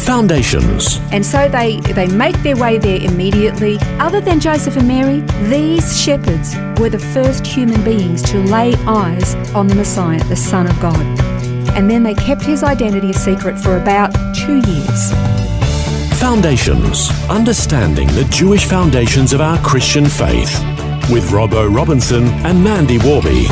Foundations. And so they, they make their way there immediately. Other than Joseph and Mary, these shepherds were the first human beings to lay eyes on the Messiah, the Son of God. And then they kept his identity a secret for about two years. Foundations. Understanding the Jewish foundations of our Christian faith. With Robbo Robinson and Mandy Warby.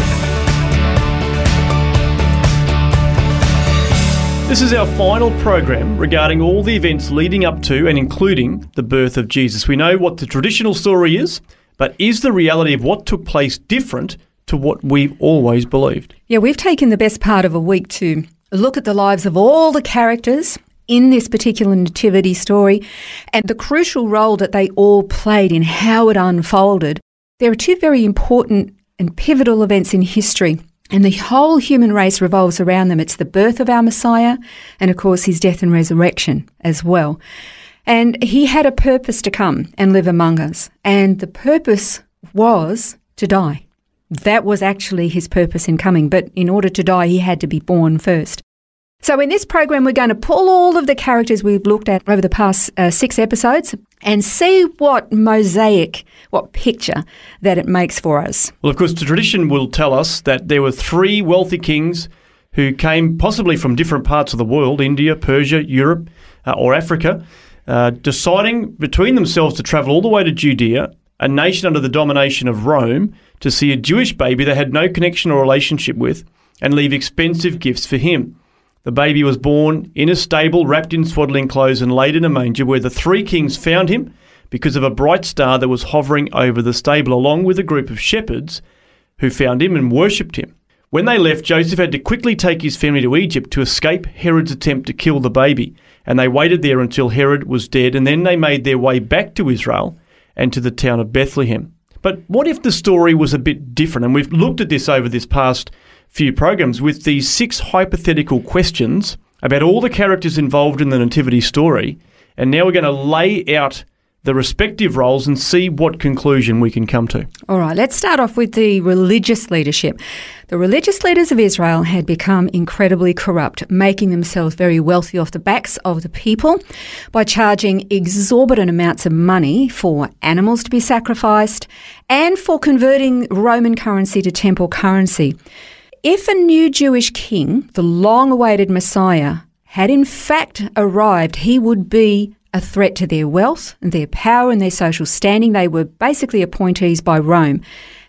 This is our final program regarding all the events leading up to and including the birth of Jesus. We know what the traditional story is, but is the reality of what took place different to what we've always believed? Yeah, we've taken the best part of a week to look at the lives of all the characters in this particular nativity story and the crucial role that they all played in how it unfolded. There are two very important and pivotal events in history and the whole human race revolves around them. It's the birth of our Messiah and, of course, his death and resurrection as well. And he had a purpose to come and live among us. And the purpose was to die. That was actually his purpose in coming. But in order to die, he had to be born first. So in this program, we're going to pull all of the characters we've looked at over the past uh, six episodes and see what mosaic, what picture that it makes for us. Well, of course, the tradition will tell us that there were three wealthy kings who came possibly from different parts of the world India, Persia, Europe, uh, or Africa, uh, deciding between themselves to travel all the way to Judea, a nation under the domination of Rome, to see a Jewish baby they had no connection or relationship with and leave expensive gifts for him. The baby was born in a stable, wrapped in swaddling clothes, and laid in a manger where the three kings found him because of a bright star that was hovering over the stable, along with a group of shepherds who found him and worshipped him. When they left, Joseph had to quickly take his family to Egypt to escape Herod's attempt to kill the baby, and they waited there until Herod was dead, and then they made their way back to Israel and to the town of Bethlehem. But what if the story was a bit different? And we've looked at this over this past few programs with these six hypothetical questions about all the characters involved in the Nativity story. And now we're going to lay out the respective roles and see what conclusion we can come to. All right, let's start off with the religious leadership. The religious leaders of Israel had become incredibly corrupt, making themselves very wealthy off the backs of the people by charging exorbitant amounts of money for animals to be sacrificed and for converting Roman currency to temple currency. If a new Jewish king, the long awaited Messiah, had in fact arrived, he would be a threat to their wealth and their power and their social standing. They were basically appointees by Rome.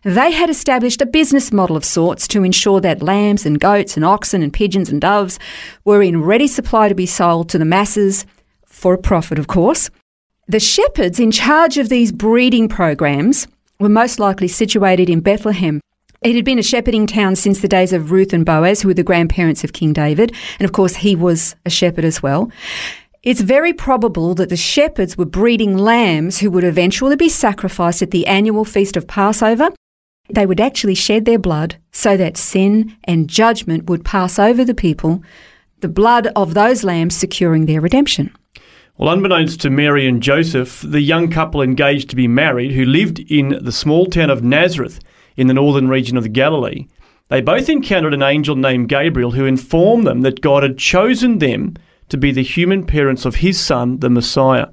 They had established a business model of sorts to ensure that lambs and goats and oxen and pigeons and doves were in ready supply to be sold to the masses for a profit, of course. The shepherds in charge of these breeding programs were most likely situated in Bethlehem, it had been a shepherding town since the days of Ruth and Boaz, who were the grandparents of King David. And of course, he was a shepherd as well. It's very probable that the shepherds were breeding lambs who would eventually be sacrificed at the annual feast of Passover. They would actually shed their blood so that sin and judgment would pass over the people, the blood of those lambs securing their redemption. Well, unbeknownst to Mary and Joseph, the young couple engaged to be married who lived in the small town of Nazareth in the northern region of the Galilee, they both encountered an angel named Gabriel who informed them that God had chosen them to be the human parents of his son, the Messiah.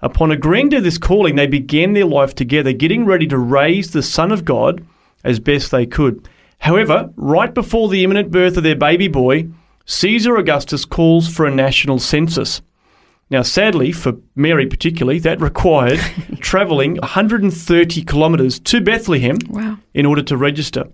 Upon agreeing to this calling, they began their life together, getting ready to raise the Son of God as best they could. However, right before the imminent birth of their baby boy, Caesar Augustus calls for a national census. Now, sadly, for Mary particularly, that required travelling 130 kilometres to Bethlehem wow. in order to register.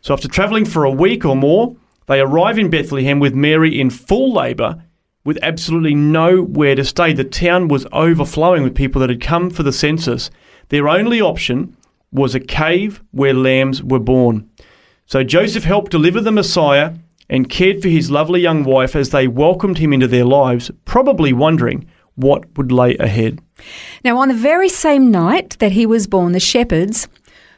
So, after travelling for a week or more, they arrive in Bethlehem with Mary in full labour with absolutely nowhere to stay. The town was overflowing with people that had come for the census. Their only option was a cave where lambs were born. So Joseph helped deliver the Messiah and cared for his lovely young wife as they welcomed him into their lives, probably wondering what would lay ahead. Now, on the very same night that he was born, the shepherds,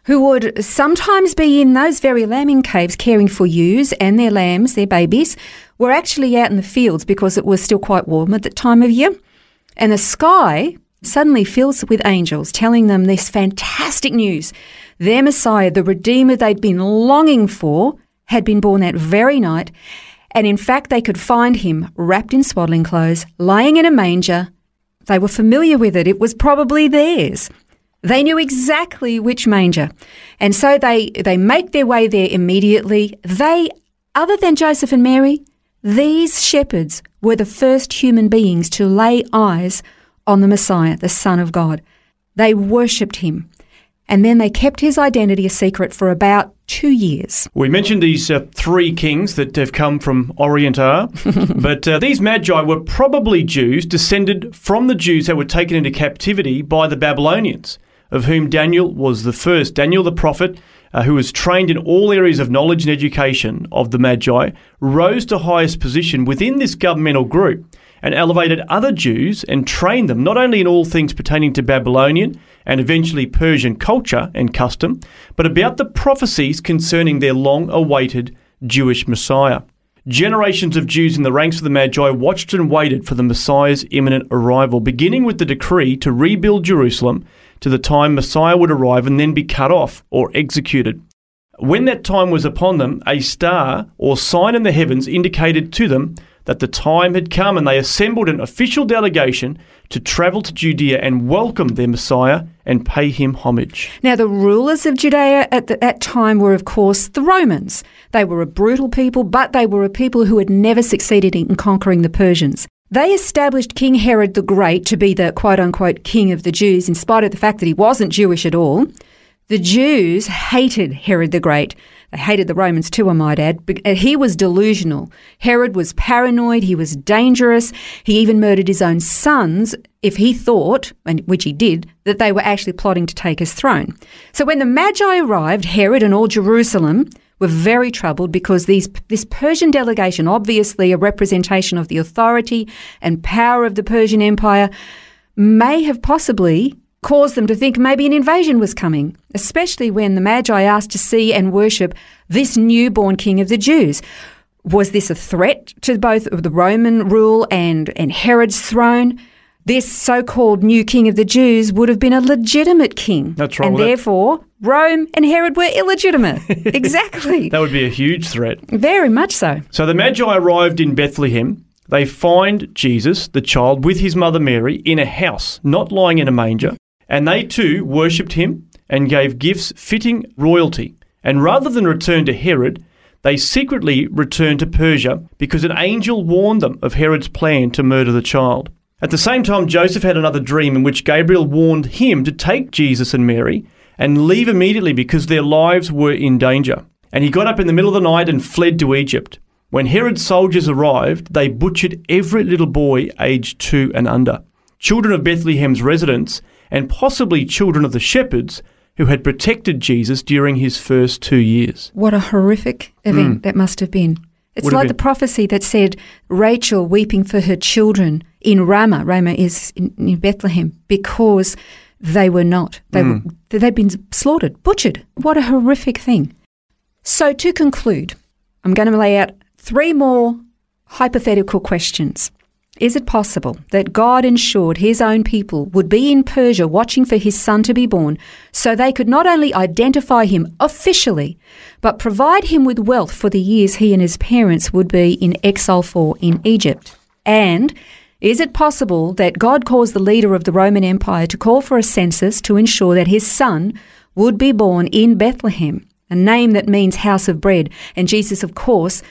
who would sometimes be in those very lambing caves caring for ewes and their lambs, their babies, were actually out in the fields because it was still quite warm at that time of year. And the sky suddenly fills with angels telling them this fantastic news. Their Messiah, the Redeemer they'd been longing for, had been born that very night. And in fact, they could find him wrapped in swaddling clothes, lying in a manger. They were familiar with it. It was probably theirs. They knew exactly which manger. And so they, they make their way there immediately. They, other than Joseph and Mary, these shepherds were the first human beings to lay eyes on the Messiah, the Son of God. They worshipped him. And then they kept his identity a secret for about two years. We mentioned these uh, three kings that have come from Orient are, but uh, these magi were probably Jews descended from the Jews that were taken into captivity by the Babylonians, of whom Daniel was the first. Daniel the prophet uh, who was trained in all areas of knowledge and education of the Magi, rose to highest position within this governmental group and elevated other Jews and trained them not only in all things pertaining to Babylonian and eventually Persian culture and custom, but about the prophecies concerning their long awaited Jewish Messiah. Generations of Jews in the ranks of the Magi watched and waited for the Messiah's imminent arrival, beginning with the decree to rebuild Jerusalem to the time Messiah would arrive and then be cut off or executed. When that time was upon them, a star or sign in the heavens indicated to them that the time had come, and they assembled an official delegation to travel to Judea and welcome their Messiah and pay him homage. Now, the rulers of Judea at that time were, of course, the Romans. They were a brutal people, but they were a people who had never succeeded in conquering the Persians. They established King Herod the Great to be the quote unquote king of the Jews, in spite of the fact that he wasn't Jewish at all. The Jews hated Herod the Great. They hated the Romans too, I might add. But uh, he was delusional. Herod was paranoid. He was dangerous. He even murdered his own sons if he thought, and which he did, that they were actually plotting to take his throne. So when the Magi arrived, Herod and all Jerusalem were very troubled because these, this Persian delegation, obviously a representation of the authority and power of the Persian Empire, may have possibly caused them to think maybe an invasion was coming, especially when the Magi asked to see and worship this newborn king of the Jews. Was this a threat to both the Roman rule and, and Herod's throne? This so called new king of the Jews would have been a legitimate king. That's right. And Well, that- therefore, Rome and Herod were illegitimate. exactly. That would be a huge threat. Very much so. So the Magi arrived in Bethlehem. They find Jesus, the child, with his mother Mary in a house, not lying in a manger. And they too worshipped him and gave gifts fitting royalty. And rather than return to Herod, they secretly returned to Persia because an angel warned them of Herod's plan to murder the child. At the same time, Joseph had another dream in which Gabriel warned him to take Jesus and Mary and leave immediately because their lives were in danger. And he got up in the middle of the night and fled to Egypt. When Herod's soldiers arrived, they butchered every little boy aged two and under, children of Bethlehem's residents, and possibly children of the shepherds who had protected Jesus during his first two years. What a horrific event that must have been. It's. Would like the prophecy that said Rachel weeping for her children in Ramah. Ramah is in, in Bethlehem because they were not. They Hmm. were, they'd been slaughtered, butchered. What a horrific thing. So to conclude, I'm going to lay out three more hypothetical questions. Is it possible that God ensured his own people would be in Persia watching for his son to be born so they could not only identify him officially, but provide him with wealth for the years he and his parents would be in exile for in Egypt? And is it possible that God caused the leader of the Roman Empire to call for a census to ensure that his son would be born in Bethlehem, a name that means house of bread? And Jesus, of course,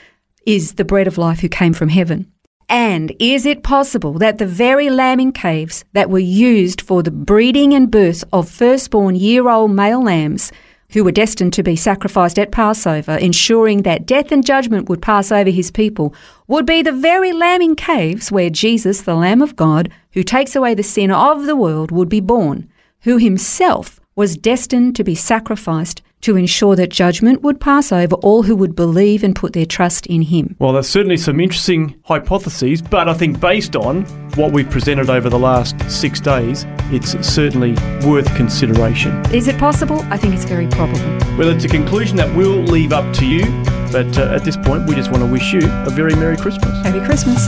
is the bread of life who came from heaven. And is it possible that the very lambing caves that were used for the breeding and birth of firstborn year old male lambs who were destined to be sacrificed at Passover, ensuring that death and judgment would pass over his people, would be the very lambing caves where Jesus, the Lamb of God, who takes away the sin of the world, would be born, who himself was destined to be sacrificed to ensure that judgment would pass over all who would believe and put their trust in him. Well, there's certainly some interesting hypotheses, but I think based on what we've presented over the last six days, it's certainly worth consideration. Is it possible? I think it's very probable. Well, it's a conclusion that we'll leave up to you, but uh, at this point, we just want to wish you a very Merry Christmas. Happy Christmas.